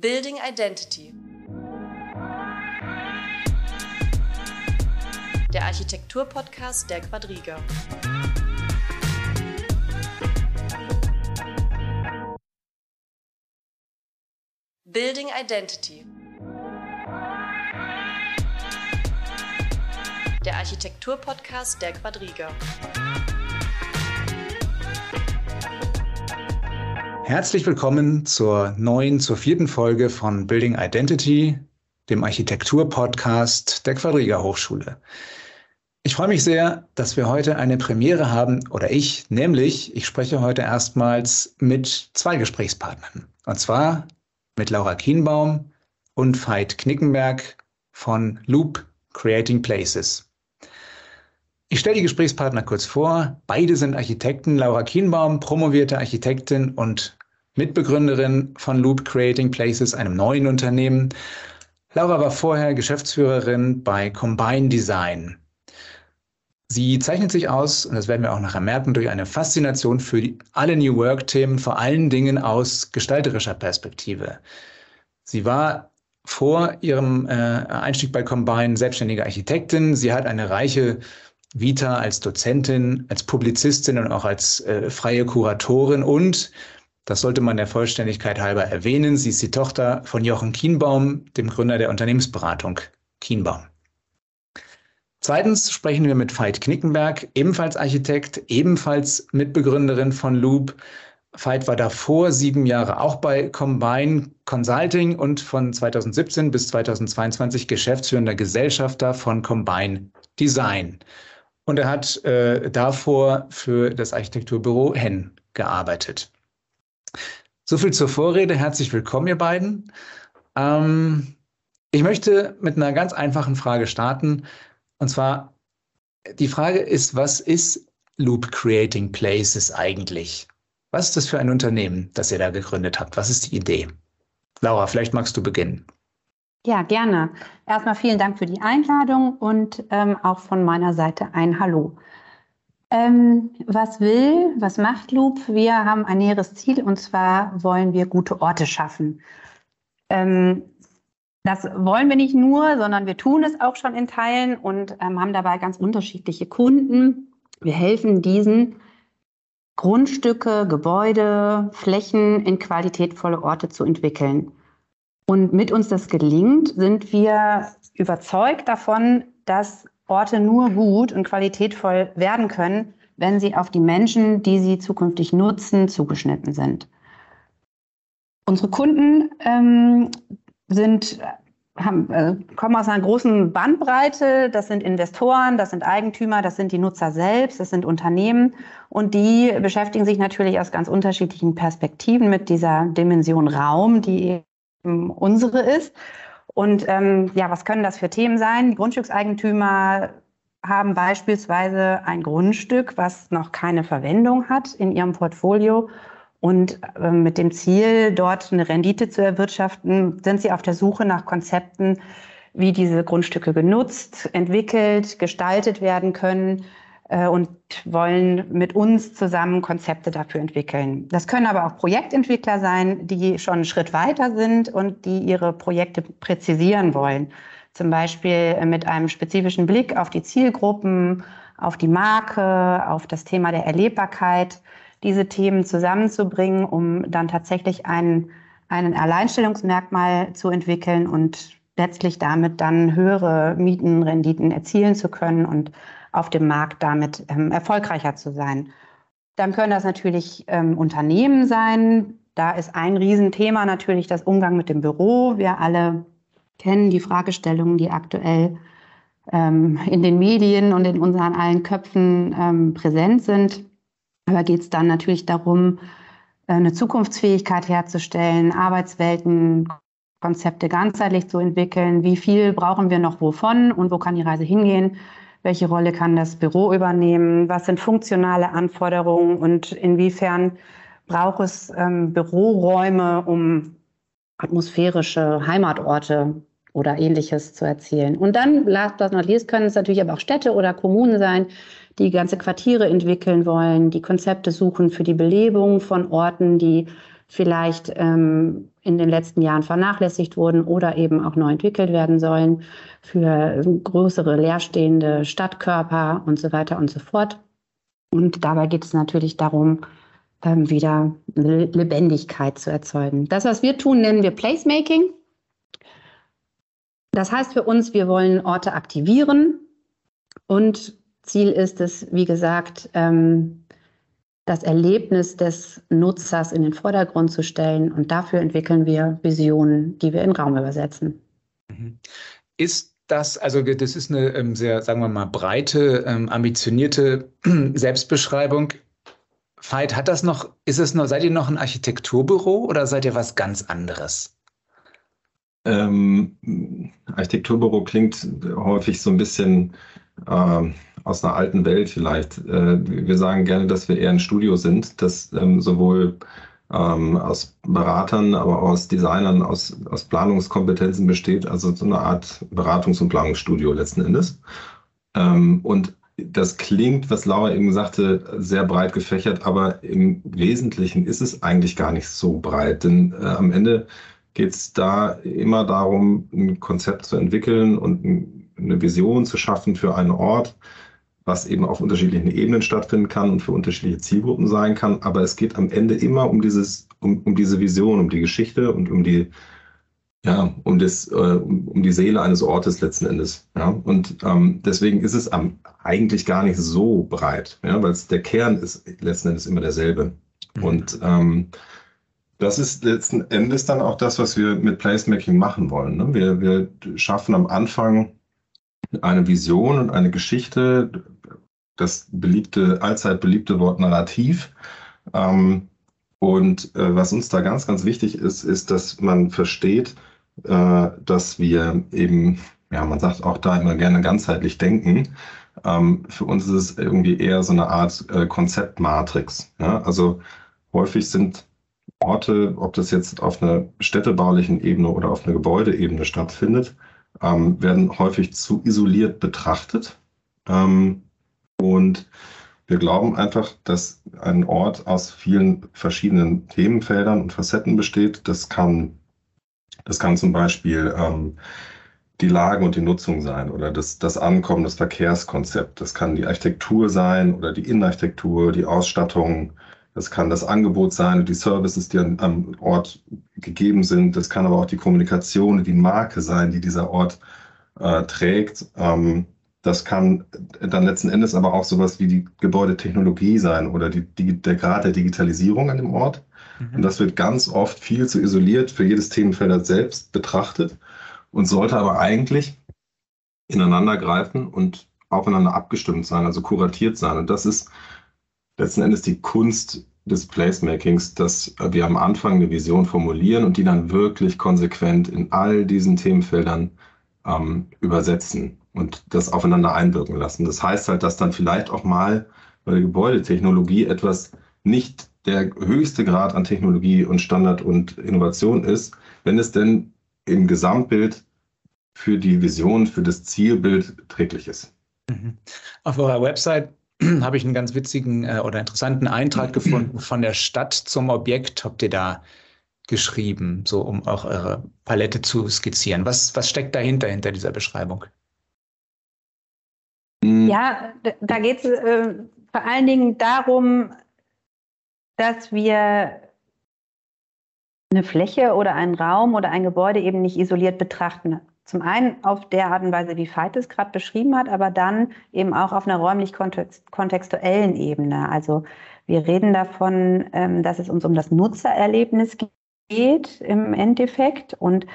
Building Identity. Der Architektur-Podcast der Quadriga. Building Identity. Der Architektur-Podcast der Quadriga. Herzlich willkommen zur neuen, zur vierten Folge von Building Identity, dem Architektur-Podcast der Quadriga Hochschule. Ich freue mich sehr, dass wir heute eine Premiere haben, oder ich, nämlich ich spreche heute erstmals mit zwei Gesprächspartnern. Und zwar mit Laura Kienbaum und Veit Knickenberg von Loop Creating Places. Ich stelle die Gesprächspartner kurz vor. Beide sind Architekten. Laura Kienbaum, promovierte Architektin und Mitbegründerin von Loop Creating Places, einem neuen Unternehmen. Laura war vorher Geschäftsführerin bei Combine Design. Sie zeichnet sich aus, und das werden wir auch nachher merken, durch eine Faszination für die, alle New Work-Themen, vor allen Dingen aus gestalterischer Perspektive. Sie war vor ihrem äh, Einstieg bei Combine selbstständige Architektin. Sie hat eine reiche Vita als Dozentin, als Publizistin und auch als äh, freie Kuratorin und das sollte man der Vollständigkeit halber erwähnen. Sie ist die Tochter von Jochen Kienbaum, dem Gründer der Unternehmensberatung Kienbaum. Zweitens sprechen wir mit Veit Knickenberg, ebenfalls Architekt, ebenfalls Mitbegründerin von Loop. Veit war davor sieben Jahre auch bei Combine Consulting und von 2017 bis 2022 geschäftsführender Gesellschafter von Combine Design. Und er hat äh, davor für das Architekturbüro Henn gearbeitet. So viel zur Vorrede. Herzlich willkommen, ihr beiden. Ähm, ich möchte mit einer ganz einfachen Frage starten. Und zwar, die Frage ist, was ist Loop Creating Places eigentlich? Was ist das für ein Unternehmen, das ihr da gegründet habt? Was ist die Idee? Laura, vielleicht magst du beginnen. Ja, gerne. Erstmal vielen Dank für die Einladung und ähm, auch von meiner Seite ein Hallo. Ähm, was will, was macht Loop? Wir haben ein näheres Ziel und zwar wollen wir gute Orte schaffen. Ähm, das wollen wir nicht nur, sondern wir tun es auch schon in Teilen und ähm, haben dabei ganz unterschiedliche Kunden. Wir helfen diesen Grundstücke, Gebäude, Flächen in qualitätvolle Orte zu entwickeln. Und mit uns das gelingt, sind wir überzeugt davon, dass Orte nur gut und qualitätvoll werden können, wenn sie auf die Menschen, die sie zukünftig nutzen, zugeschnitten sind. Unsere Kunden ähm, sind, haben, äh, kommen aus einer großen Bandbreite. Das sind Investoren, das sind Eigentümer, das sind die Nutzer selbst, das sind Unternehmen. Und die beschäftigen sich natürlich aus ganz unterschiedlichen Perspektiven mit dieser Dimension Raum, die eben unsere ist. Und ähm, ja, was können das für Themen sein? Die Grundstückseigentümer haben beispielsweise ein Grundstück, was noch keine Verwendung hat in ihrem Portfolio. Und äh, mit dem Ziel, dort eine Rendite zu erwirtschaften, sind sie auf der Suche nach Konzepten, wie diese Grundstücke genutzt, entwickelt, gestaltet werden können und wollen mit uns zusammen Konzepte dafür entwickeln. Das können aber auch Projektentwickler sein, die schon einen Schritt weiter sind und die ihre Projekte präzisieren wollen. Zum Beispiel mit einem spezifischen Blick auf die Zielgruppen, auf die Marke, auf das Thema der Erlebbarkeit, diese Themen zusammenzubringen, um dann tatsächlich einen, einen Alleinstellungsmerkmal zu entwickeln und letztlich damit dann höhere Mietenrenditen erzielen zu können und auf dem Markt damit ähm, erfolgreicher zu sein. Dann können das natürlich ähm, Unternehmen sein. Da ist ein Riesenthema natürlich das Umgang mit dem Büro. Wir alle kennen die Fragestellungen, die aktuell ähm, in den Medien und in unseren allen Köpfen ähm, präsent sind. Da geht es dann natürlich darum, äh, eine Zukunftsfähigkeit herzustellen, Arbeitswelten, Konzepte ganzheitlich zu entwickeln. Wie viel brauchen wir noch wovon und wo kann die Reise hingehen? Welche Rolle kann das Büro übernehmen? Was sind funktionale Anforderungen und inwiefern braucht es ähm, Büroräume, um atmosphärische Heimatorte oder ähnliches zu erzielen? Und dann, last but not least, können es natürlich aber auch Städte oder Kommunen sein, die ganze Quartiere entwickeln wollen, die Konzepte suchen für die Belebung von Orten, die vielleicht ähm, in den letzten Jahren vernachlässigt wurden oder eben auch neu entwickelt werden sollen für größere leerstehende Stadtkörper und so weiter und so fort. Und dabei geht es natürlich darum, ähm, wieder Lebendigkeit zu erzeugen. Das, was wir tun, nennen wir Placemaking. Das heißt für uns, wir wollen Orte aktivieren und Ziel ist es, wie gesagt, ähm, das Erlebnis des Nutzers in den Vordergrund zu stellen. Und dafür entwickeln wir Visionen, die wir in Raum übersetzen. Mhm. Ist das, also das ist eine ähm, sehr, sagen wir mal, breite, ähm, ambitionierte Selbstbeschreibung. Veit, hat das noch, ist es noch, seid ihr noch ein Architekturbüro oder seid ihr was ganz anderes? Ähm, Architekturbüro klingt häufig so ein bisschen äh, aus einer alten Welt vielleicht. Äh, wir sagen gerne, dass wir eher ein Studio sind, das ähm, sowohl ähm, aus Beratern, aber auch aus Designern, aus, aus Planungskompetenzen besteht, also so eine Art Beratungs- und Planungsstudio letzten Endes. Ähm, und das klingt, was Laura eben sagte, sehr breit gefächert, aber im Wesentlichen ist es eigentlich gar nicht so breit, denn äh, am Ende geht es da immer darum, ein Konzept zu entwickeln und eine Vision zu schaffen für einen Ort, was eben auf unterschiedlichen Ebenen stattfinden kann und für unterschiedliche Zielgruppen sein kann. Aber es geht am Ende immer um dieses, um, um diese Vision, um die Geschichte und um die, ja, um das, äh, um die Seele eines Ortes letzten Endes. Ja, und ähm, deswegen ist es am, eigentlich gar nicht so breit, ja, weil der Kern ist letzten Endes immer derselbe. Mhm. Und ähm, das ist letzten Endes dann auch das, was wir mit Placemaking machen wollen. Ne? Wir, wir schaffen am Anfang eine Vision und eine Geschichte, das beliebte, allzeit beliebte Wort Narrativ. Ähm, und äh, was uns da ganz, ganz wichtig ist, ist, dass man versteht, äh, dass wir eben, ja, man sagt auch da immer gerne ganzheitlich denken. Ähm, für uns ist es irgendwie eher so eine Art äh, Konzeptmatrix. Ja? Also häufig sind Orte, ob das jetzt auf einer städtebaulichen Ebene oder auf einer Gebäudeebene stattfindet, ähm, werden häufig zu isoliert betrachtet. Ähm, und wir glauben einfach, dass ein Ort aus vielen verschiedenen Themenfeldern und Facetten besteht. Das kann, das kann zum Beispiel ähm, die Lage und die Nutzung sein oder das, das Ankommen, das Verkehrskonzept. Das kann die Architektur sein oder die Innenarchitektur, die Ausstattung, das kann das Angebot sein, die Services, die am Ort gegeben sind. Das kann aber auch die Kommunikation, die Marke sein, die dieser Ort äh, trägt. Ähm, das kann dann letzten Endes aber auch sowas wie die Gebäudetechnologie sein oder die, die, der Grad der Digitalisierung an dem Ort. Mhm. Und das wird ganz oft viel zu isoliert für jedes Themenfeld selbst betrachtet und sollte aber eigentlich ineinander greifen und aufeinander abgestimmt sein, also kuratiert sein. Und das ist letzten Endes die Kunst des Placemakings, dass wir am Anfang eine Vision formulieren und die dann wirklich konsequent in all diesen Themenfeldern ähm, übersetzen und das aufeinander einwirken lassen. Das heißt halt, dass dann vielleicht auch mal bei der Gebäudetechnologie etwas nicht der höchste Grad an Technologie und Standard und Innovation ist, wenn es denn im Gesamtbild für die Vision, für das Zielbild träglich ist. Mhm. Auf eurer Website habe ich einen ganz witzigen äh, oder interessanten Eintrag gefunden von der Stadt zum Objekt. Habt ihr da geschrieben, so um auch eure Palette zu skizzieren? Was, was steckt dahinter, hinter dieser Beschreibung? Hm. Ja, da geht es äh, vor allen Dingen darum, dass wir eine Fläche oder einen Raum oder ein Gebäude eben nicht isoliert betrachten. Zum einen auf der Art und Weise, wie Veit es gerade beschrieben hat, aber dann eben auch auf einer räumlich kontextuellen Ebene. Also wir reden davon, ähm, dass es uns um das Nutzererlebnis geht im Endeffekt. Und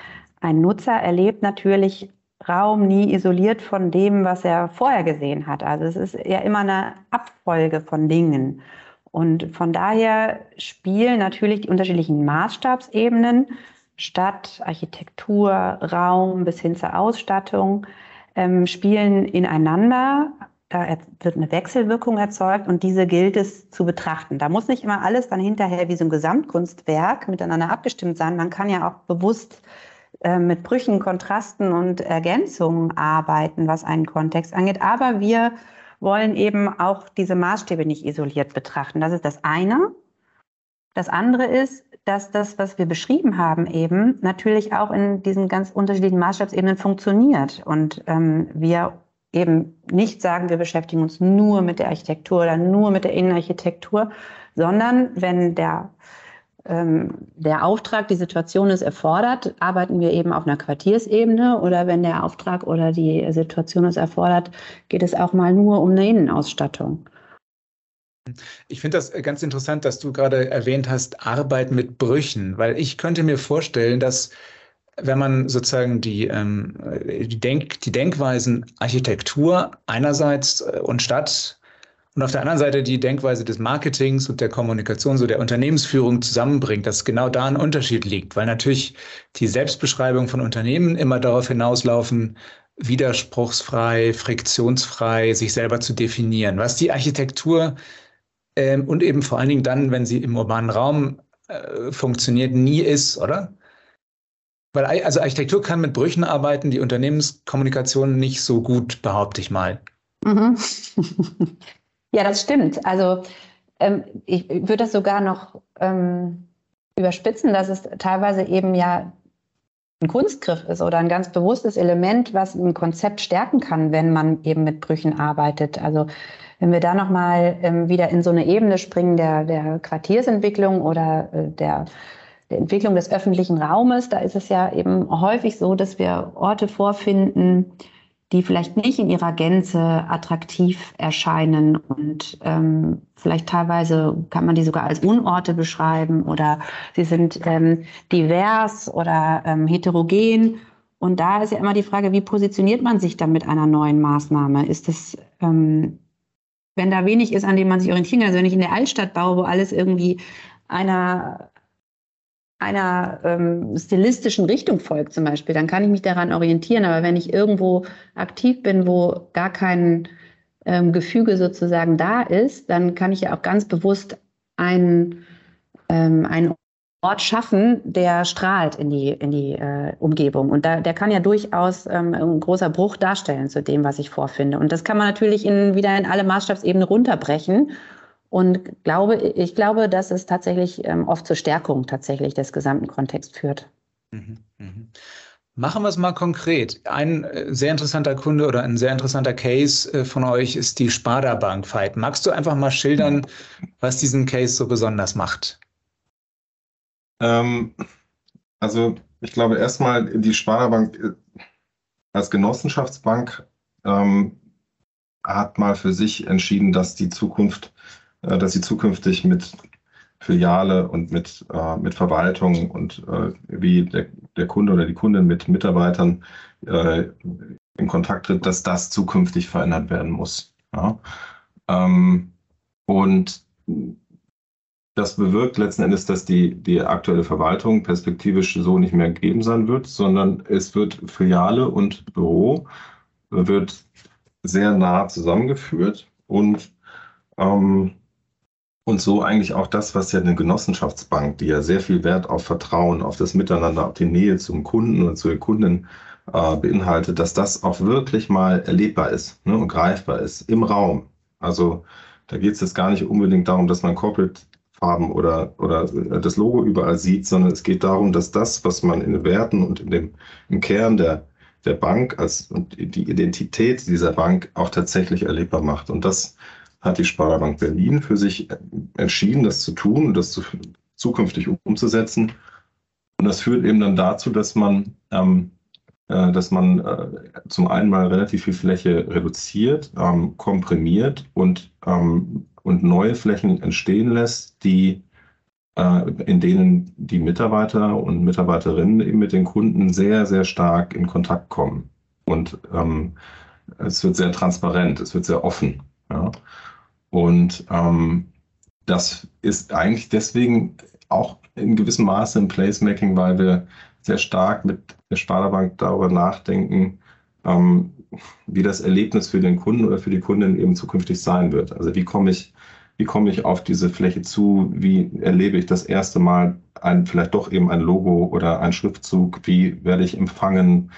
ein Nutzer erlebt natürlich Raum nie isoliert von dem, was er vorher gesehen hat. Also es ist ja immer eine Abfolge von Dingen. Und von daher spielen natürlich die unterschiedlichen Maßstabsebenen Stadt, Architektur, Raum bis hin zur Ausstattung ähm, spielen ineinander. Da wird eine Wechselwirkung erzeugt und diese gilt es zu betrachten. Da muss nicht immer alles dann hinterher wie so ein Gesamtkunstwerk miteinander abgestimmt sein. Man kann ja auch bewusst äh, mit Brüchen, Kontrasten und Ergänzungen arbeiten, was einen Kontext angeht. Aber wir wollen eben auch diese Maßstäbe nicht isoliert betrachten. Das ist das eine. Das andere ist, dass das, was wir beschrieben haben, eben natürlich auch in diesen ganz unterschiedlichen Maßstabsebenen funktioniert und ähm, wir eben nicht sagen, wir beschäftigen uns nur mit der Architektur oder nur mit der Innenarchitektur, sondern wenn der ähm, der Auftrag, die Situation es erfordert, arbeiten wir eben auf einer Quartiersebene oder wenn der Auftrag oder die Situation es erfordert, geht es auch mal nur um eine Innenausstattung. Ich finde das ganz interessant, dass du gerade erwähnt hast, Arbeit mit Brüchen, weil ich könnte mir vorstellen, dass wenn man sozusagen die, ähm, die, Denk die Denkweisen Architektur einerseits äh, und Stadt und auf der anderen Seite die Denkweise des Marketings und der Kommunikation, so der Unternehmensführung zusammenbringt, dass genau da ein Unterschied liegt, weil natürlich die Selbstbeschreibung von Unternehmen immer darauf hinauslaufen, widerspruchsfrei, friktionsfrei, sich selber zu definieren. Was die Architektur ähm, und eben vor allen Dingen dann, wenn sie im urbanen Raum äh, funktioniert, nie ist, oder? Weil also Architektur kann mit Brüchen arbeiten, die Unternehmenskommunikation nicht so gut, behaupte ich mal. Mhm. Ja, das stimmt. Also ähm, ich würde das sogar noch ähm, überspitzen, dass es teilweise eben ja ein Kunstgriff ist oder ein ganz bewusstes Element, was ein Konzept stärken kann, wenn man eben mit Brüchen arbeitet. Also wenn wir da nochmal ähm, wieder in so eine Ebene springen der, der Quartiersentwicklung oder äh, der, der Entwicklung des öffentlichen Raumes, da ist es ja eben häufig so, dass wir Orte vorfinden, die vielleicht nicht in ihrer Gänze attraktiv erscheinen und ähm, vielleicht teilweise kann man die sogar als Unorte beschreiben oder sie sind ähm, divers oder ähm, heterogen. Und da ist ja immer die Frage, wie positioniert man sich dann mit einer neuen Maßnahme? Ist es, ähm, wenn da wenig ist, an dem man sich orientieren kann, also wenn ich in der Altstadt baue, wo alles irgendwie einer einer ähm, stilistischen Richtung folgt zum Beispiel, dann kann ich mich daran orientieren. Aber wenn ich irgendwo aktiv bin, wo gar kein ähm, Gefüge sozusagen da ist, dann kann ich ja auch ganz bewusst einen, ähm, einen Ort schaffen, der strahlt in die, in die äh, Umgebung. Und da, der kann ja durchaus ähm, ein großer Bruch darstellen zu dem, was ich vorfinde. Und das kann man natürlich in, wieder in alle Maßstabsebenen runterbrechen und glaube, ich glaube, dass es tatsächlich ähm, oft zur Stärkung tatsächlich des gesamten Kontexts führt. Mhm, mhm. Machen wir es mal konkret. Ein äh, sehr interessanter Kunde oder ein sehr interessanter Case äh, von euch ist die Sparda Bank Fight. Magst du einfach mal schildern, was diesen Case so besonders macht? Ähm, also ich glaube erstmal die Sparda Bank äh, als Genossenschaftsbank ähm, hat mal für sich entschieden, dass die Zukunft äh, dass sie zukünftig mit Filiale und mit, äh, mit Verwaltung und äh, wie der, der Kunde oder die Kundin mit Mitarbeitern äh, in Kontakt tritt, dass das zukünftig verändert werden muss. Ja? Ähm, und das bewirkt letzten Endes, dass die, die aktuelle Verwaltung perspektivisch so nicht mehr gegeben sein wird, sondern es wird Filiale und Büro wird sehr nah zusammengeführt und ähm, und so eigentlich auch das, was ja eine Genossenschaftsbank, die ja sehr viel Wert auf Vertrauen, auf das Miteinander, auf die Nähe zum Kunden und zu den Kunden äh, beinhaltet, dass das auch wirklich mal erlebbar ist ne, und greifbar ist im Raum. Also da geht es jetzt gar nicht unbedingt darum, dass man Corporate-Farben oder, oder das Logo überall sieht, sondern es geht darum, dass das, was man in den Werten und in dem, im Kern der, der Bank als und die Identität dieser Bank auch tatsächlich erlebbar macht. Und das hat die Sparerbank Berlin für sich entschieden, das zu tun und das zu, zukünftig umzusetzen. Und das führt eben dann dazu, dass man, ähm, äh, dass man äh, zum einen mal relativ viel Fläche reduziert, ähm, komprimiert und, ähm, und neue Flächen entstehen lässt, die äh, in denen die Mitarbeiter und Mitarbeiterinnen eben mit den Kunden sehr, sehr stark in Kontakt kommen. Und ähm, es wird sehr transparent, es wird sehr offen. Ja. Und ähm, das ist eigentlich deswegen auch in gewissem Maße im Placemaking, weil wir sehr stark mit der Sparda-Bank darüber nachdenken, ähm, wie das Erlebnis für den Kunden oder für die Kundin eben zukünftig sein wird. Also wie komme ich, wie komme ich auf diese Fläche zu? Wie erlebe ich das erste Mal ein, vielleicht doch eben ein Logo oder ein Schriftzug? Wie werde ich empfangen?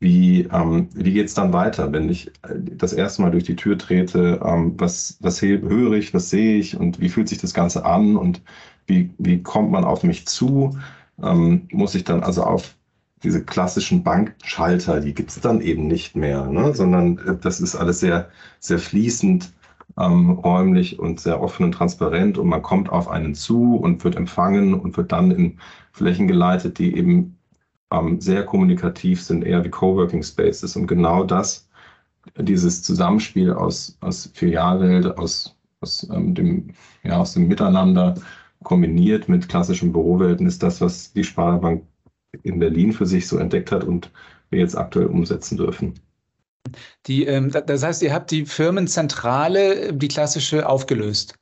wie, ähm, wie geht es dann weiter, wenn ich äh, das erste Mal durch die Tür trete? Ähm, was, was höre ich, was sehe ich und wie fühlt sich das Ganze an und wie, wie kommt man auf mich zu? Ähm, muss ich dann also auf diese klassischen Bankschalter, die gibt es dann eben nicht mehr, ne? sondern äh, das ist alles sehr, sehr fließend, ähm, räumlich und sehr offen und transparent und man kommt auf einen zu und wird empfangen und wird dann in Flächen geleitet, die eben ähm, sehr kommunikativ sind, eher wie Coworking Spaces. Und genau das, dieses Zusammenspiel aus, aus Filialwelt, aus, aus, ähm, dem, ja, aus dem Miteinander kombiniert mit klassischen Bürowelten, ist das, was die Sparbank in Berlin für sich so entdeckt hat und wir jetzt aktuell umsetzen dürfen. Die, ähm, das heißt, ihr habt die Firmenzentrale, die klassische, aufgelöst.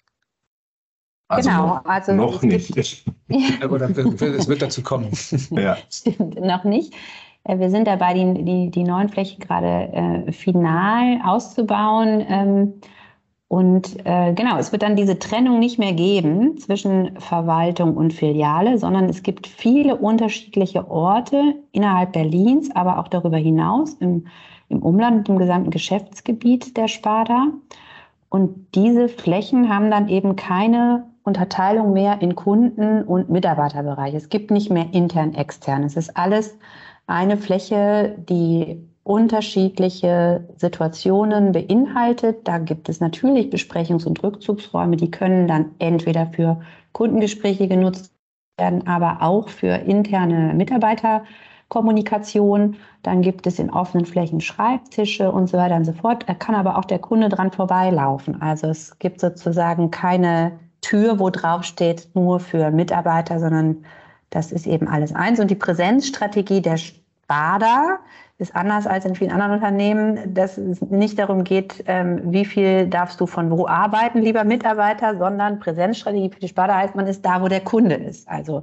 Also genau, noch, also noch nicht. Aber es wird dazu kommen. ja. Stimmt, noch nicht. Äh, wir sind dabei, die, die, die neuen Flächen gerade äh, final auszubauen. Ähm, und äh, genau, es wird dann diese Trennung nicht mehr geben zwischen Verwaltung und Filiale, sondern es gibt viele unterschiedliche Orte innerhalb Berlins, aber auch darüber hinaus im, im Umland, im gesamten Geschäftsgebiet der Sparda. Und diese Flächen haben dann eben keine Unterteilung mehr in Kunden- und Mitarbeiterbereich. Es gibt nicht mehr intern, extern. Es ist alles eine Fläche, die unterschiedliche Situationen beinhaltet. Da gibt es natürlich Besprechungs- und Rückzugsräume, die können dann entweder für Kundengespräche genutzt werden, aber auch für interne Mitarbeiterkommunikation. Dann gibt es in offenen Flächen Schreibtische und so weiter und so fort. Da kann aber auch der Kunde dran vorbeilaufen. Also es gibt sozusagen keine Tür, wo drauf steht, nur für Mitarbeiter, sondern das ist eben alles eins. Und die Präsenzstrategie der Sparda ist anders als in vielen anderen Unternehmen, dass es nicht darum geht, ähm, wie viel darfst du von wo arbeiten, lieber Mitarbeiter, sondern Präsenzstrategie für die Sparda heißt, man ist da, wo der Kunde ist. Also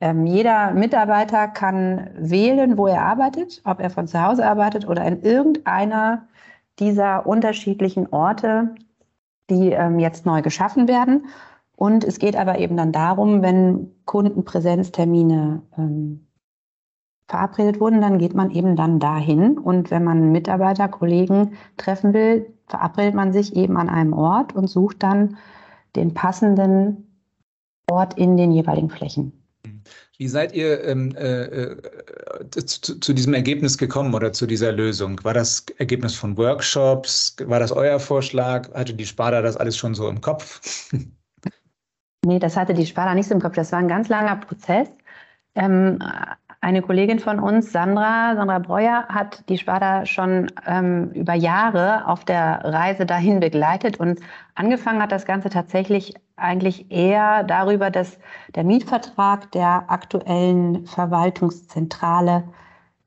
ähm, jeder Mitarbeiter kann wählen, wo er arbeitet, ob er von zu Hause arbeitet oder in irgendeiner dieser unterschiedlichen Orte die ähm, jetzt neu geschaffen werden. Und es geht aber eben dann darum, wenn Kundenpräsenztermine ähm, verabredet wurden, dann geht man eben dann dahin. Und wenn man Mitarbeiter, Kollegen treffen will, verabredet man sich eben an einem Ort und sucht dann den passenden Ort in den jeweiligen Flächen. Wie seid ihr ähm, äh, äh, zu, zu, diesem Ergebnis gekommen oder zu dieser Lösung? War das Ergebnis von Workshops? War das euer Vorschlag? Hatte die Sparda das alles schon so im Kopf? nee, das hatte die Sparda nicht so im Kopf. Das war ein ganz langer Prozess. Ähm, eine Kollegin von uns, Sandra, Sandra Breuer, hat die Sparda schon ähm, über Jahre auf der Reise dahin begleitet und angefangen hat das Ganze tatsächlich eigentlich eher darüber, dass der Mietvertrag der aktuellen Verwaltungszentrale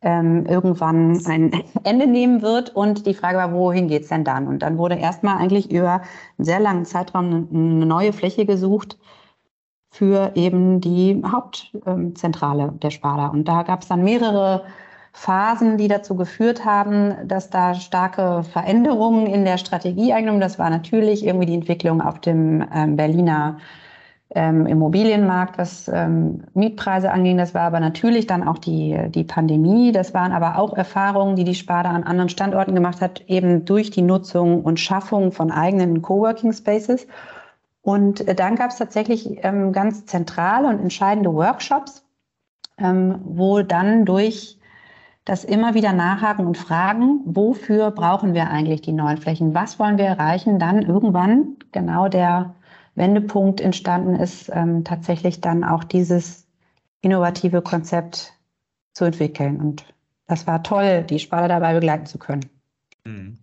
ähm, irgendwann ein Ende nehmen wird. Und die Frage war, wohin geht's denn dann? Und dann wurde erstmal eigentlich über einen sehr langen Zeitraum eine neue Fläche gesucht für eben die Hauptzentrale der Sparda. Und da gab es dann mehrere Phasen, die dazu geführt haben, dass da starke Veränderungen in der Strategie eingenommen. Das war natürlich irgendwie die Entwicklung auf dem ähm, Berliner ähm, Immobilienmarkt, was ähm, Mietpreise anging. Das war aber natürlich dann auch die, die Pandemie. Das waren aber auch Erfahrungen, die die Sparda an anderen Standorten gemacht hat, eben durch die Nutzung und Schaffung von eigenen Coworking Spaces. Und äh, dann gab es tatsächlich ähm, ganz zentrale und entscheidende Workshops, ähm, wo dann durch das immer wieder nachhaken und fragen, wofür brauchen wir eigentlich die neuen Flächen? Was wollen wir erreichen? Dann irgendwann genau der Wendepunkt entstanden ist, ähm, tatsächlich dann auch dieses innovative Konzept zu entwickeln. Und das war toll, die Sparta dabei begleiten zu können. Mhm.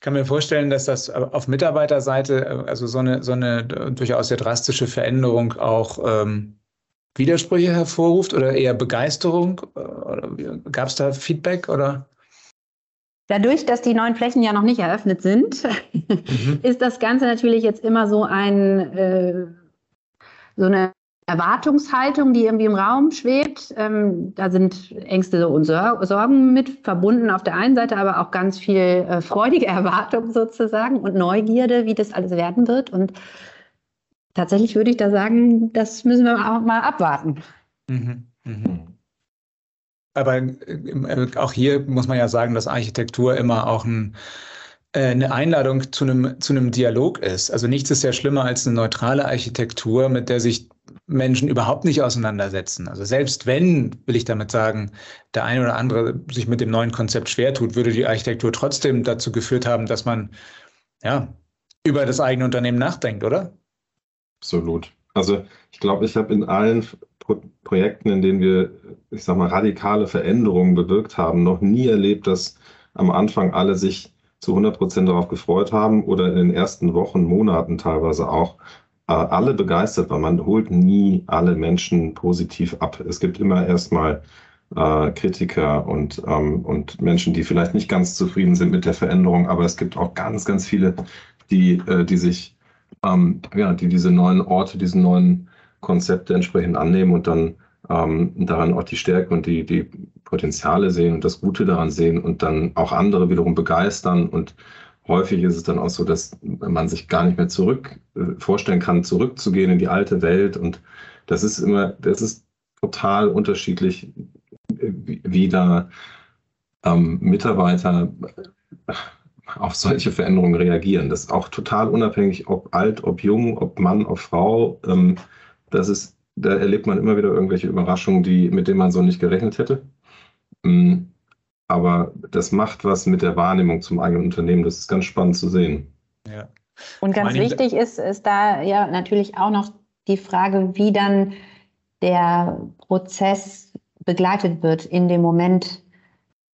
Ich kann mir vorstellen, dass das auf Mitarbeiterseite, äh, also so eine, so eine durchaus sehr drastische Veränderung auch ähm, Widersprüche hervorruft oder eher Begeisterung? Gab es da Feedback oder? Dadurch, dass die neuen Flächen ja noch nicht eröffnet sind, mhm. ist das Ganze natürlich jetzt immer so ein äh, so eine Erwartungshaltung, die irgendwie im Raum schwebt. Ähm, da sind Ängste und Sorgen mit verbunden auf der einen Seite, aber auch ganz viel äh, freudige Erwartung sozusagen und Neugierde, wie das alles werden wird. Und tatsächlich würde ich da sagen, das müssen wir auch mal abwarten. Mhm. Mhm. aber äh, auch hier muss man ja sagen, dass Architektur immer auch ein, äh, eine Einladung zu einem, zu einem Dialog ist. Also nichts ist ja schlimmer als eine neutrale Architektur, mit der sich Menschen überhaupt nicht auseinandersetzen. Also selbst wenn, will ich damit sagen, der eine oder andere sich mit dem neuen Konzept schwer tut, würde die Architektur trotzdem dazu geführt haben, dass man ja über das eigene Unternehmen nachdenkt, oder? Absolut. Also ich glaube, ich habe in allen Pro Projekten, in denen wir, ich sag mal, radikale Veränderungen bewirkt haben, noch nie erlebt, dass am Anfang alle sich zu 100 Prozent darauf gefreut haben oder in den ersten Wochen, Monaten teilweise auch äh, alle begeistert waren. Man holt nie alle Menschen positiv ab. Es gibt immer erstmal äh, Kritiker und, ähm, und Menschen, die vielleicht nicht ganz zufrieden sind mit der Veränderung, aber es gibt auch ganz, ganz viele, die, äh, die sich, ähm, ja, die diese neuen Orte, diese neuen Konzepte entsprechend annehmen und dann ähm, daran auch die Stärken und die, die Potenziale sehen und das Gute daran sehen und dann auch andere wiederum begeistern. Und häufig ist es dann auch so, dass man sich gar nicht mehr zurück äh, vorstellen kann, zurückzugehen in die alte Welt. Und das ist immer, das ist total unterschiedlich, wie, wie da ähm, Mitarbeiter auf solche Veränderungen reagieren. Das ist auch total unabhängig, ob alt, ob jung, ob Mann, ob Frau. Ähm, das ist, da erlebt man immer wieder irgendwelche Überraschungen, die, mit denen man so nicht gerechnet hätte. Mm, aber das macht was mit der Wahrnehmung zum eigenen Unternehmen. Das ist ganz spannend zu sehen. Ja. Und ganz wichtig ist, ist da ja natürlich auch noch die Frage, wie dann der Prozess begleitet wird in dem Moment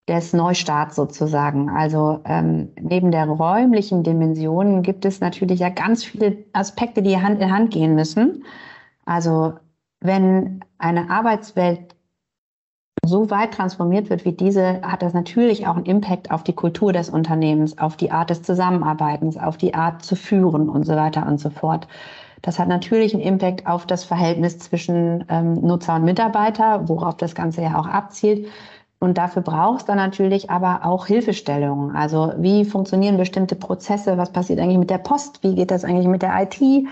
des Neustarts sozusagen. Also ähm, neben der räumlichen Dimension gibt es natürlich ja ganz viele Aspekte, die Hand in Hand gehen müssen. Also wenn eine Arbeitswelt so weit transformiert wird wie diese, hat das natürlich auch einen Impact auf die Kultur des Unternehmens, auf die Art des Zusammenarbeitens, auf die Art zu führen und so weiter und so fort. Das hat natürlich einen Impact auf das Verhältnis zwischen ähm, Nutzer und Mitarbeiter, worauf das Ganze ja auch abzielt. Und dafür braucht es dann natürlich aber auch Hilfestellungen. Also wie funktionieren bestimmte Prozesse? Was passiert eigentlich mit der Post? Wie geht das eigentlich mit der IT?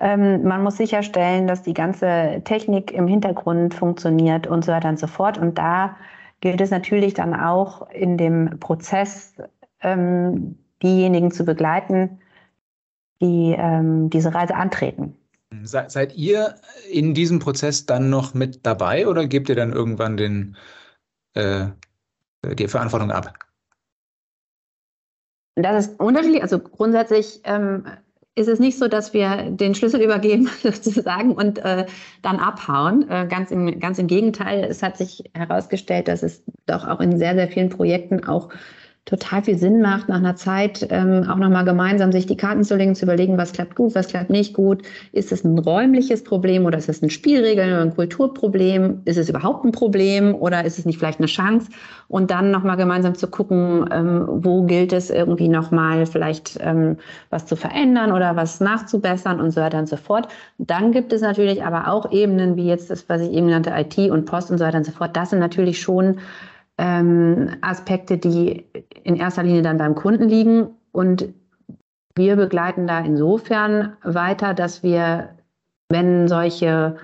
Ähm, man muss sicherstellen, dass die ganze Technik im Hintergrund funktioniert und so weiter und so fort. Und da gilt es natürlich dann auch in dem Prozess, ähm, diejenigen zu begleiten, die ähm, diese Reise antreten. Seid ihr in diesem Prozess dann noch mit dabei oder gebt ihr dann irgendwann den äh, die Verantwortung ab? Das ist unterschiedlich. Also grundsätzlich ähm, ist es nicht so, dass wir den Schlüssel übergeben sozusagen und äh, dann abhauen. Äh, ganz, im, ganz im Gegenteil, es hat sich herausgestellt, dass es doch auch in sehr, sehr vielen Projekten auch total viel Sinn macht, nach einer Zeit ähm, auch nochmal gemeinsam sich die Karten zu legen, zu überlegen, was klappt gut, was klappt nicht gut. Ist es ein räumliches Problem oder ist es ein Spielregeln oder ein Kulturproblem? Ist es überhaupt ein Problem oder ist es nicht vielleicht eine Chance? Und dann nochmal gemeinsam zu gucken, ähm, wo gilt es irgendwie nochmal vielleicht ähm, was zu verändern oder was nachzubessern und so weiter und so fort. Dann gibt es natürlich aber auch Ebenen wie jetzt das, was ich eben nannte, IT und Post und so weiter und so fort. Das sind natürlich schon ähm, Aspekte, die in erster Linie dann beim Kunden liegen. Und wir begleiten da insofern weiter, dass wir, wenn solche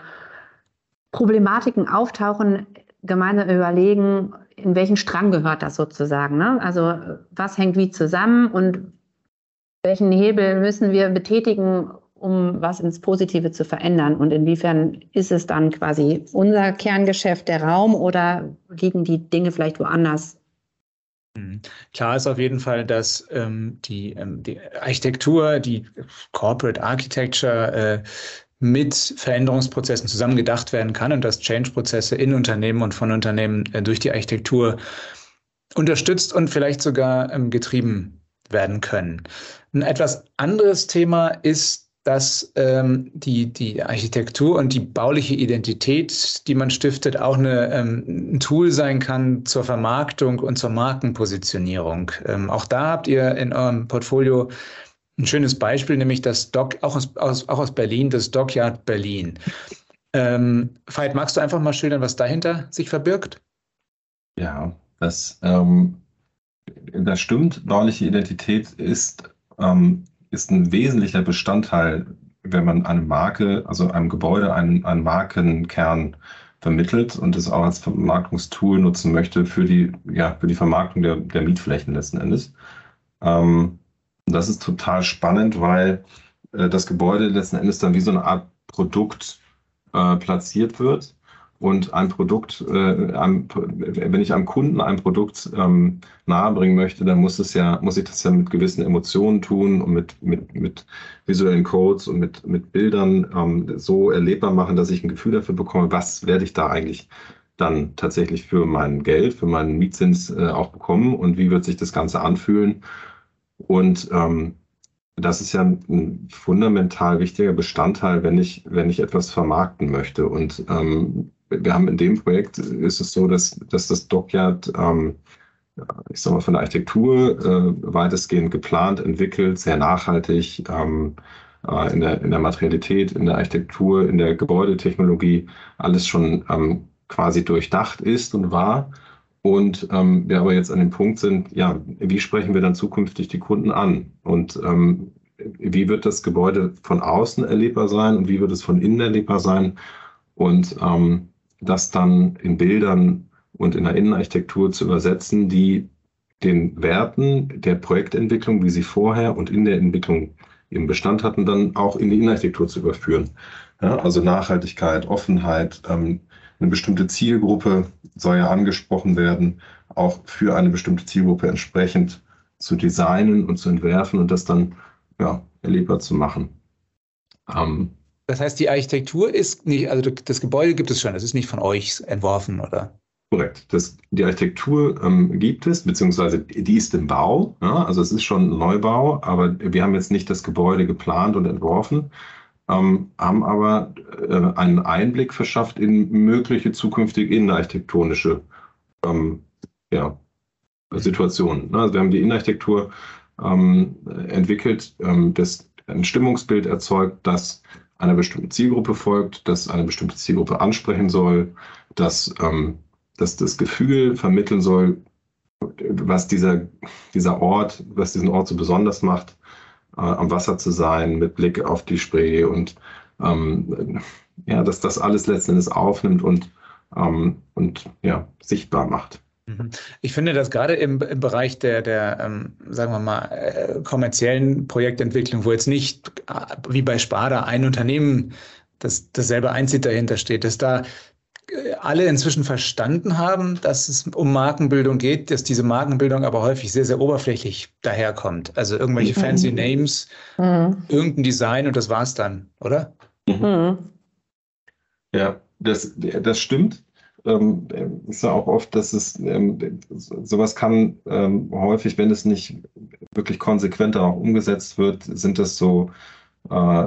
Problematiken auftauchen, gemeinsam überlegen, in welchen Strang gehört das sozusagen. Ne? Also was hängt wie zusammen und welchen Hebel müssen wir betätigen, um was ins Positive zu verändern? Und inwiefern ist es dann quasi unser Kerngeschäft, der Raum, oder liegen die Dinge vielleicht woanders? Mhm. Klar ist auf jeden Fall, dass ähm, die, ähm, die, Architektur, die Corporate Architecture äh, mit Veränderungsprozessen zusammengedacht werden kann und dass Change-Prozesse in Unternehmen und von Unternehmen äh, durch die Architektur unterstützt und vielleicht sogar ähm, getrieben werden können. Ein etwas anderes Thema ist dass ähm, die, die Architektur und die bauliche Identität, die man stiftet, auch eine, ähm, ein Tool sein kann zur Vermarktung und zur Markenpositionierung. Ähm, auch da habt ihr in eurem Portfolio ein schönes Beispiel, nämlich das Dock, auch aus, aus, auch aus Berlin, das Dockyard Berlin. Ähm, Veit, magst du einfach mal schildern, was dahinter sich verbirgt? Ja, das, ähm, das stimmt. Bauliche Identität ist ähm, ist ein wesentlicher Bestandteil, wenn man eine Marke, also einem Gebäude einen, einen Markenkern vermittelt und es auch als Vermarktungstool nutzen möchte für die, ja, für die Vermarktung der, der Mietflächen letzten Endes. Ähm, das ist total spannend, weil äh, das Gebäude letzten Endes dann wie so eine Art Produkt äh, platziert wird und ein Produkt, äh, wenn ich einem Kunden ein Produkt ähm, nahebringen möchte, dann muss es ja, muss ich das ja mit gewissen Emotionen tun und mit, mit, mit visuellen Codes und mit, mit Bildern ähm, so erlebbar machen, dass ich ein Gefühl dafür bekomme, was werde ich da eigentlich dann tatsächlich für mein Geld, für meinen Mietzins äh, auch bekommen und wie wird sich das Ganze anfühlen. Und ähm, das ist ja ein fundamental wichtiger Bestandteil, wenn ich, wenn ich etwas vermarkten möchte. Und ähm, wir haben in dem Projekt ist es so, dass, dass das Dockyard, ähm, ich sag mal, von der Architektur äh, weitestgehend geplant, entwickelt, sehr nachhaltig, ähm, äh, in, der, in der Materialität, in der Architektur, in der Gebäudetechnologie alles schon ähm, quasi durchdacht ist und war. Und ähm, wir aber jetzt an dem Punkt sind, ja, wie sprechen wir dann zukünftig die Kunden an? Und ähm, wie wird das Gebäude von außen erlebbar sein und wie wird es von innen erlebbar sein? Und ähm, das dann in Bildern und in der Innenarchitektur zu übersetzen, die den Werten der Projektentwicklung, wie sie vorher und in der Entwicklung im Bestand hatten, dann auch in die Innenarchitektur zu überführen. Ja, also Nachhaltigkeit, Offenheit, ähm, eine bestimmte Zielgruppe soll ja angesprochen werden, auch für eine bestimmte Zielgruppe entsprechend zu designen und zu entwerfen und das dann ja, erlebbar zu machen. Ähm, das heißt, die Architektur ist nicht, also das Gebäude gibt es schon, das ist nicht von euch entworfen, oder? Korrekt. Das, die Architektur ähm, gibt es, beziehungsweise die ist im Bau. Ja? Also es ist schon ein Neubau, aber wir haben jetzt nicht das Gebäude geplant und entworfen, ähm, haben aber äh, einen Einblick verschafft in mögliche zukünftige innenarchitektonische ähm, ja, Situationen. Also wir haben die Innenarchitektur ähm, entwickelt, ähm, das ein Stimmungsbild erzeugt, das einer bestimmten Zielgruppe folgt, das eine bestimmte Zielgruppe ansprechen soll, das, ähm, das das Gefühl vermitteln soll, was dieser, dieser Ort, was diesen Ort so besonders macht, äh, am Wasser zu sein, mit Blick auf die Spree und ähm, ja, dass das alles letzten Endes aufnimmt und, ähm, und ja, sichtbar macht. Mhm. Ich finde, dass gerade im, im Bereich der, der ähm, sagen wir mal, äh, kommerziellen Projektentwicklung, wo jetzt nicht äh, wie bei Sparda ein Unternehmen das dasselbe einzieht dahinter steht, dass da äh, alle inzwischen verstanden haben, dass es um Markenbildung geht, dass diese Markenbildung aber häufig sehr, sehr oberflächlich daherkommt. Also irgendwelche mhm. fancy Names, mhm. irgendein Design und das war's dann, oder? Mhm. Ja, das, das stimmt. Ähm, ist ja auch oft, dass es ähm, sowas kann ähm, häufig, wenn es nicht wirklich konsequenter auch umgesetzt wird, sind das so, äh,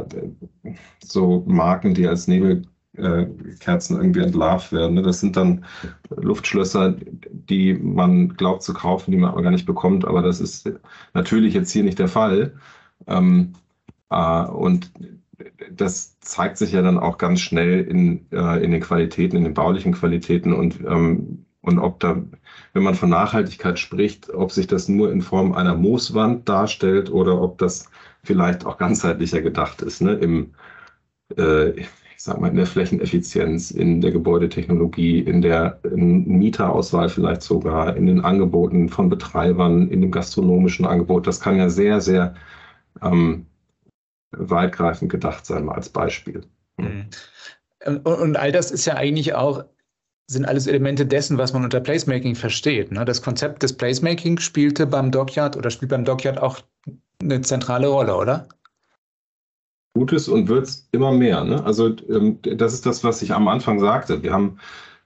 so Marken, die als Nebel äh, irgendwie entlarvt werden. Ne? Das sind dann Luftschlösser, die man glaubt zu kaufen, die man aber gar nicht bekommt. Aber das ist natürlich jetzt hier nicht der Fall. Ähm, äh, und das zeigt sich ja dann auch ganz schnell in, äh, in den Qualitäten, in den baulichen Qualitäten und, ähm, und ob da, wenn man von Nachhaltigkeit spricht, ob sich das nur in Form einer Mooswand darstellt oder ob das vielleicht auch ganzheitlicher gedacht ist, ne? Im, äh, ich sag mal, in der Flächeneffizienz, in der Gebäudetechnologie, in der in Mieterauswahl vielleicht sogar, in den Angeboten von Betreibern, in dem gastronomischen Angebot. Das kann ja sehr, sehr ähm, weitgreifend gedacht sein, mal als Beispiel. Mhm. Und, und all das ist ja eigentlich auch sind alles Elemente dessen, was man unter Placemaking versteht. Ne? Das Konzept des Placemaking spielte beim Dockyard oder spielt beim Dockyard auch eine zentrale Rolle, oder? Gutes und wird es immer mehr. Ne? Also ähm, das ist das, was ich am Anfang sagte. Wir haben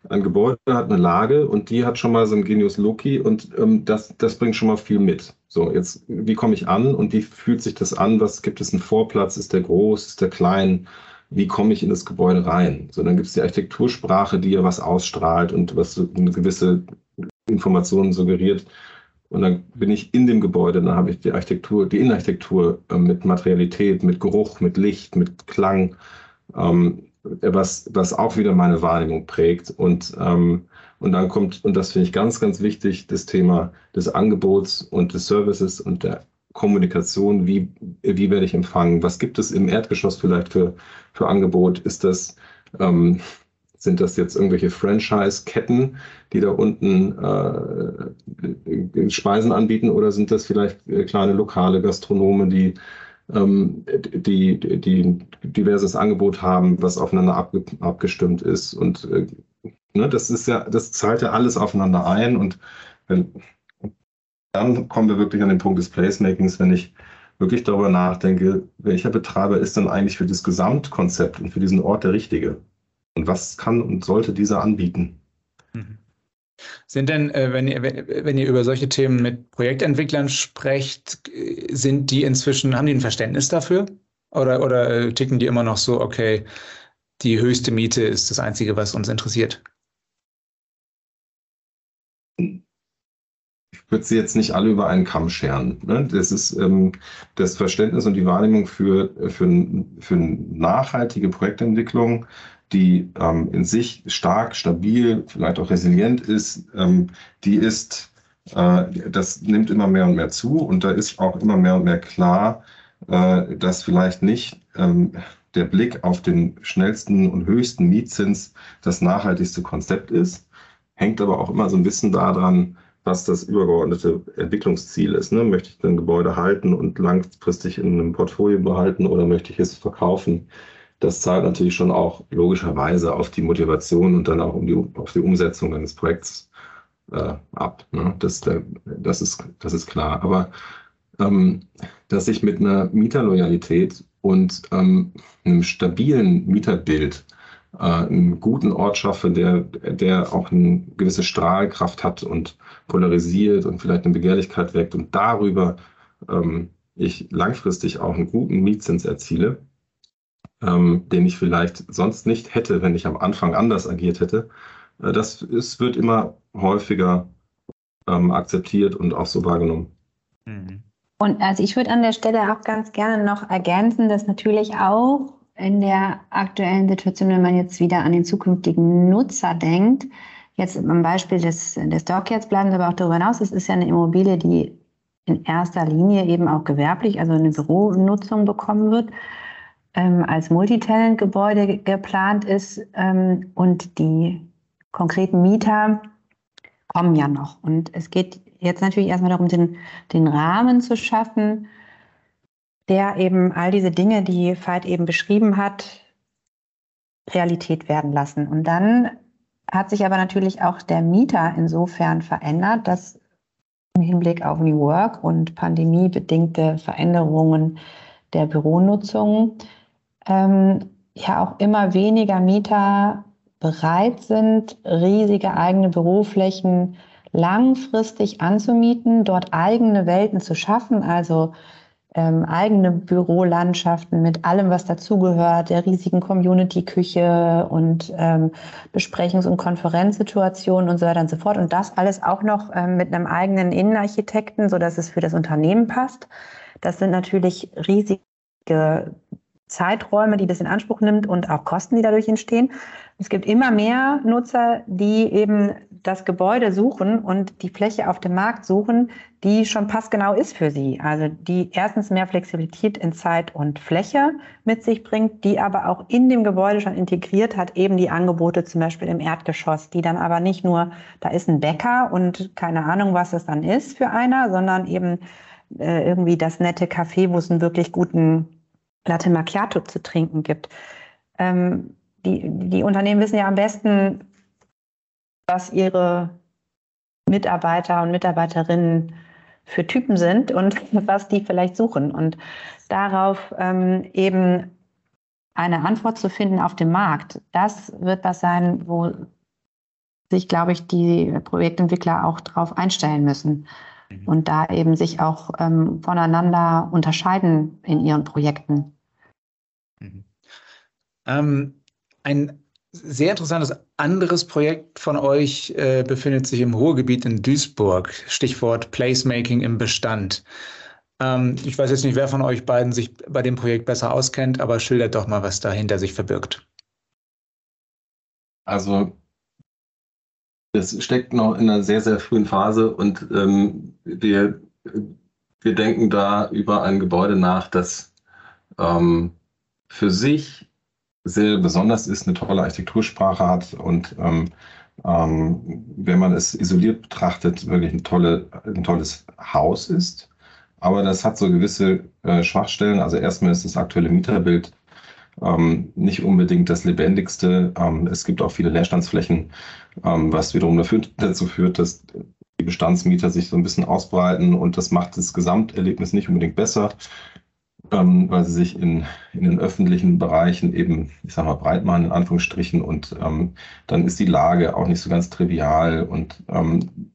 ein Gebäude, hat eine Lage und die hat schon mal so ein Genius Loki und ähm, das, das bringt schon mal viel mit. So, jetzt, wie komme ich an und wie fühlt sich das an? Was gibt es einen Vorplatz? Ist der groß? Ist der klein? Wie komme ich in das Gebäude rein? So, dann gibt es die Architektursprache, die ja was ausstrahlt und was eine gewisse Informationen suggeriert. Und dann bin ich in dem Gebäude, dann habe ich die Architektur, die Innenarchitektur äh, mit Materialität, mit Geruch, mit Licht, mit Klang, ähm, was, was auch wieder meine Wahrnehmung prägt. Und, ähm, und dann kommt, und das finde ich ganz, ganz wichtig, das Thema des Angebots und des Services und der Kommunikation. Wie, wie werde ich empfangen? Was gibt es im Erdgeschoss vielleicht für, für Angebot? Ist das ähm, Sind das jetzt irgendwelche Franchise-Ketten, die da unten äh, Speisen anbieten, oder sind das vielleicht äh, kleine lokale Gastronomen, die, ähm, die, die diverses Angebot haben, was aufeinander abge abgestimmt ist? Und äh, ne, das ist ja, das zahlt ja alles aufeinander ein. Und wenn, dann kommen wir wirklich an den Punkt des Placemakings, wenn ich wirklich darüber nachdenke, welcher Betreiber ist denn eigentlich für das Gesamtkonzept und für diesen Ort der richtige? Und was kann und sollte dieser anbieten? Mhm. Sind denn, äh, wenn ihr, wenn ihr über solche Themen mit Projektentwicklern sprecht, sind die inzwischen, haben die ein Verständnis dafür? Oder, oder äh, ticken die immer noch so, okay, die höchste Miete ist das Einzige, was uns interessiert? würde sie jetzt nicht alle über einen Kamm scheren. Ne? Das ist ähm, das Verständnis und die Wahrnehmung für, für, für nachhaltige Projektentwicklung, die ähm, in sich stark, stabil, vielleicht auch resilient ist, ähm, die ist, äh, das nimmt immer mehr und mehr zu und da ist auch immer mehr und mehr klar, äh, dass vielleicht nicht ähm, der Blick auf den schnellsten und höchsten Mietzins das nachhaltigste Konzept ist, hängt aber auch immer so ein bisschen daran, was das übergeordnete Entwicklungsziel ist. Ne? Möchte ich ein Gebäude halten und langfristig in einem Portfolio behalten oder möchte ich es verkaufen? Das zahlt natürlich schon auch logischerweise auf die Motivation und dann auch um die, auf die Umsetzung eines Projekts äh, ab. Ne? Das, das, ist, das ist klar. Aber ähm, dass ich mit einer Mieterloyalität und ähm, einem stabilen Mieterbild äh, einen guten Ort schaffe, der, der auch eine gewisse Strahlkraft hat und polarisiert und vielleicht eine Begehrlichkeit weckt und darüber ähm, ich langfristig auch einen guten Mietzins erziele, ähm, den ich vielleicht sonst nicht hätte, wenn ich am Anfang anders agiert hätte. Äh, das ist, wird immer häufiger ähm, akzeptiert und auch so wahrgenommen. Mhm. Und also ich würde an der Stelle auch ganz gerne noch ergänzen, dass natürlich auch in der aktuellen Situation, wenn man jetzt wieder an den zukünftigen Nutzer denkt, jetzt am Beispiel des, des Dockyards bleiben, aber auch darüber hinaus, es ist ja eine Immobilie, die in erster Linie eben auch gewerblich, also eine Büronutzung bekommen wird, ähm, als Multitenant-Gebäude geplant ist ähm, und die konkreten Mieter kommen ja noch. Und es geht jetzt natürlich erstmal darum, den, den Rahmen zu schaffen, der eben all diese Dinge, die Veit eben beschrieben hat, Realität werden lassen. Und dann hat sich aber natürlich auch der Mieter insofern verändert, dass im Hinblick auf New Work und pandemiebedingte Veränderungen der Büronutzung ähm, ja auch immer weniger Mieter bereit sind, riesige eigene Büroflächen langfristig anzumieten, dort eigene Welten zu schaffen, also ähm, eigene Bürolandschaften mit allem, was dazugehört, der riesigen Community-Küche und ähm, Besprechungs- und Konferenzsituationen und so weiter und so fort. Und das alles auch noch ähm, mit einem eigenen Innenarchitekten, so dass es für das Unternehmen passt. Das sind natürlich riesige Zeiträume, die das in Anspruch nimmt und auch Kosten, die dadurch entstehen. Es gibt immer mehr Nutzer, die eben das Gebäude suchen und die Fläche auf dem Markt suchen, die schon passgenau ist für sie. Also die erstens mehr Flexibilität in Zeit und Fläche mit sich bringt, die aber auch in dem Gebäude schon integriert hat, eben die Angebote zum Beispiel im Erdgeschoss, die dann aber nicht nur, da ist ein Bäcker und keine Ahnung, was es dann ist für einer, sondern eben äh, irgendwie das nette Café, wo es einen wirklich guten Latte Macchiato zu trinken gibt. Ähm, die, die Unternehmen wissen ja am besten, was ihre Mitarbeiter und Mitarbeiterinnen für Typen sind und was die vielleicht suchen. Und darauf ähm, eben eine Antwort zu finden auf dem Markt, das wird was sein, wo sich, glaube ich, die Projektentwickler auch darauf einstellen müssen mhm. und da eben sich auch ähm, voneinander unterscheiden in ihren Projekten. Ähm, ein sehr interessantes anderes Projekt von euch äh, befindet sich im Ruhrgebiet in Duisburg. Stichwort Placemaking im Bestand. Ähm, ich weiß jetzt nicht, wer von euch beiden sich bei dem Projekt besser auskennt, aber schildert doch mal, was dahinter sich verbirgt. Also es steckt noch in einer sehr, sehr frühen Phase und ähm, wir, wir denken da über ein Gebäude nach, das ähm, für sich sehr besonders ist, eine tolle Architektursprache hat und ähm, ähm, wenn man es isoliert betrachtet, wirklich ein, tolle, ein tolles Haus ist. Aber das hat so gewisse äh, Schwachstellen. Also erstmal ist das aktuelle Mieterbild ähm, nicht unbedingt das lebendigste. Ähm, es gibt auch viele Leerstandsflächen, ähm, was wiederum dafür, dazu führt, dass die Bestandsmieter sich so ein bisschen ausbreiten und das macht das Gesamterlebnis nicht unbedingt besser ähm, weil sie sich in, in den öffentlichen Bereichen eben, ich sag mal, breit machen, in Anführungsstrichen. Und ähm, dann ist die Lage auch nicht so ganz trivial. Und ähm,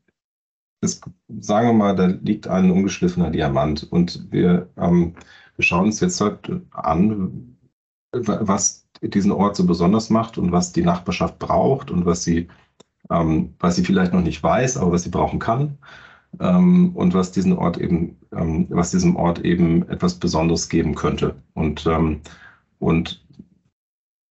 das, sagen wir mal, da liegt ein ungeschliffener Diamant. Und wir, ähm, wir schauen uns jetzt halt an, was diesen Ort so besonders macht und was die Nachbarschaft braucht und was sie, ähm, was sie vielleicht noch nicht weiß, aber was sie brauchen kann ähm, und was diesen Ort eben, ähm, was diesem Ort eben etwas Besonderes geben könnte. Und, ähm, und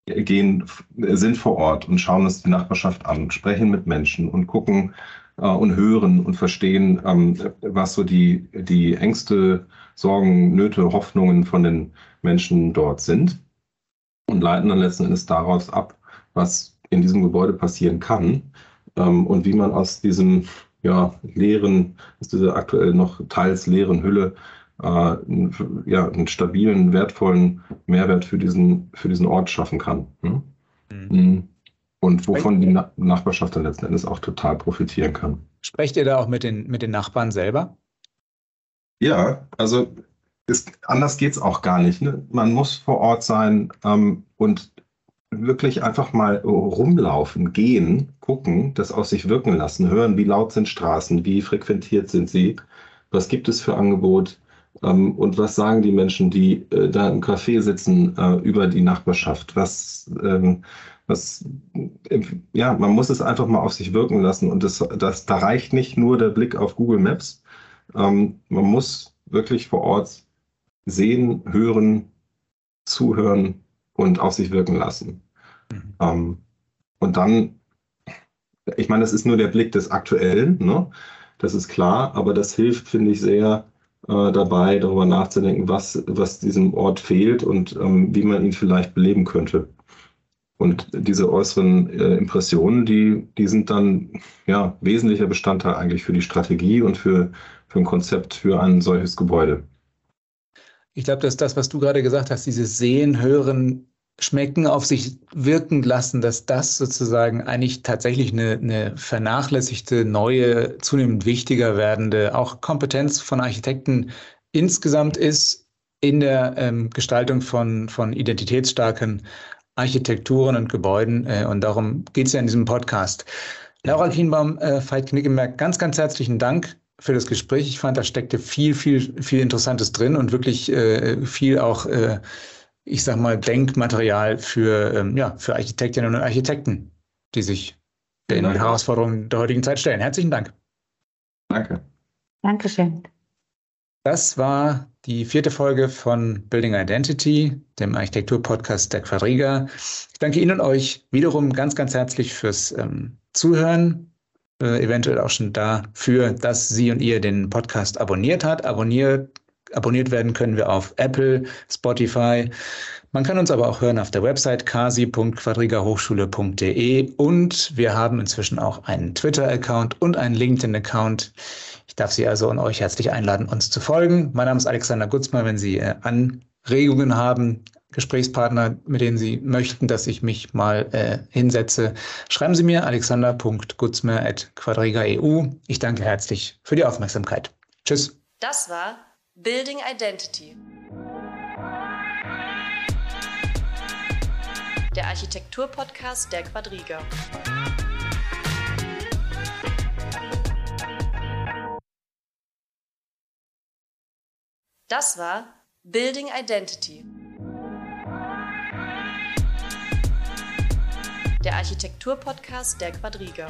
gehen, sind vor Ort und schauen uns die Nachbarschaft an, sprechen mit Menschen und gucken äh, und hören und verstehen, ähm, was so die, die Ängste, Sorgen, Nöte, Hoffnungen von den Menschen dort sind und leiten dann letzten Endes daraus ab, was in diesem Gebäude passieren kann ähm, und wie man aus diesem ja, leeren, aus dieser aktuell noch teils leeren Hülle äh, einen, ja, einen stabilen, wertvollen Mehrwert für diesen, für diesen Ort schaffen kann. Hm? Mhm. Und wovon die Na Nachbarschaft dann letzten Endes auch total profitieren kann. Sprecht ihr da auch mit den, mit den Nachbarn selber? Ja, also ist, anders geht es auch gar nicht. Ne? Man muss vor Ort sein ähm, und wirklich einfach mal rumlaufen, gehen, gucken, das auf sich wirken lassen, hören, wie laut sind Straßen, wie frequentiert sind sie, was gibt es für Angebot ähm, und was sagen die Menschen, die äh, da im Café sitzen, äh, über die Nachbarschaft, was, ähm, was, äh, ja, man muss es einfach mal auf sich wirken lassen und das, das, da reicht nicht nur der Blick auf Google Maps, ähm, man muss wirklich vor Ort sehen, hören, zuhören und auf sich wirken lassen. Mhm. Ähm, und dann, ich meine, das ist nur der Blick des Aktuellen, ne? das ist klar, aber das hilft, finde ich, sehr äh, dabei, darüber nachzudenken, was, was diesem Ort fehlt und ähm, wie man ihn vielleicht beleben könnte. Und diese äußeren äh, Impressionen, die, die sind dann ja wesentlicher Bestandteil eigentlich für die Strategie und für, für ein Konzept für ein solches Gebäude. Ich glaube, dass das, was du gerade gesagt hast, dieses Sehen, Hören, Schmecken auf sich wirken lassen, dass das sozusagen eigentlich tatsächlich eine, eine vernachlässigte, neue, zunehmend wichtiger werdende auch Kompetenz von Architekten insgesamt ist in der ähm, Gestaltung von, von identitätsstarken Architekturen und Gebäuden. Äh, und darum geht es ja in diesem Podcast. Laura Kienbaum, äh, Veit Knickemerk, ganz, ganz herzlichen Dank für das Gespräch. Ich fand, da steckte viel, viel, viel Interessantes drin und wirklich äh, viel auch äh, ich sag mal, Denkmaterial für, ähm, ja, für Architektinnen und Architekten, die sich den Danke. Herausforderungen der heutigen Zeit stellen. Herzlichen Dank. Danke. Dankeschön. Das war die vierte Folge von Building Identity, dem Architektur-Podcast der Quadriga. Ich danke Ihnen und euch wiederum ganz, ganz herzlich fürs ähm, Zuhören. Äh, eventuell auch schon dafür, dass Sie und ihr den Podcast abonniert hat. Abonniert abonniert werden können wir auf Apple, Spotify. Man kann uns aber auch hören auf der Website kasi.quadrigahochschule.de und wir haben inzwischen auch einen Twitter-Account und einen LinkedIn-Account. Ich darf Sie also und euch herzlich einladen, uns zu folgen. Mein Name ist Alexander Gutzmann. Wenn Sie äh, Anregungen haben, Gesprächspartner, mit denen Sie möchten, dass ich mich mal äh, hinsetze, schreiben Sie mir alexander.gutzmer.quadriga.eu. Ich danke herzlich für die Aufmerksamkeit. Tschüss. Das war Building Identity. Der Architektur-Podcast der Quadriga. Das war Building Identity. Der Architektur-Podcast der Quadriga.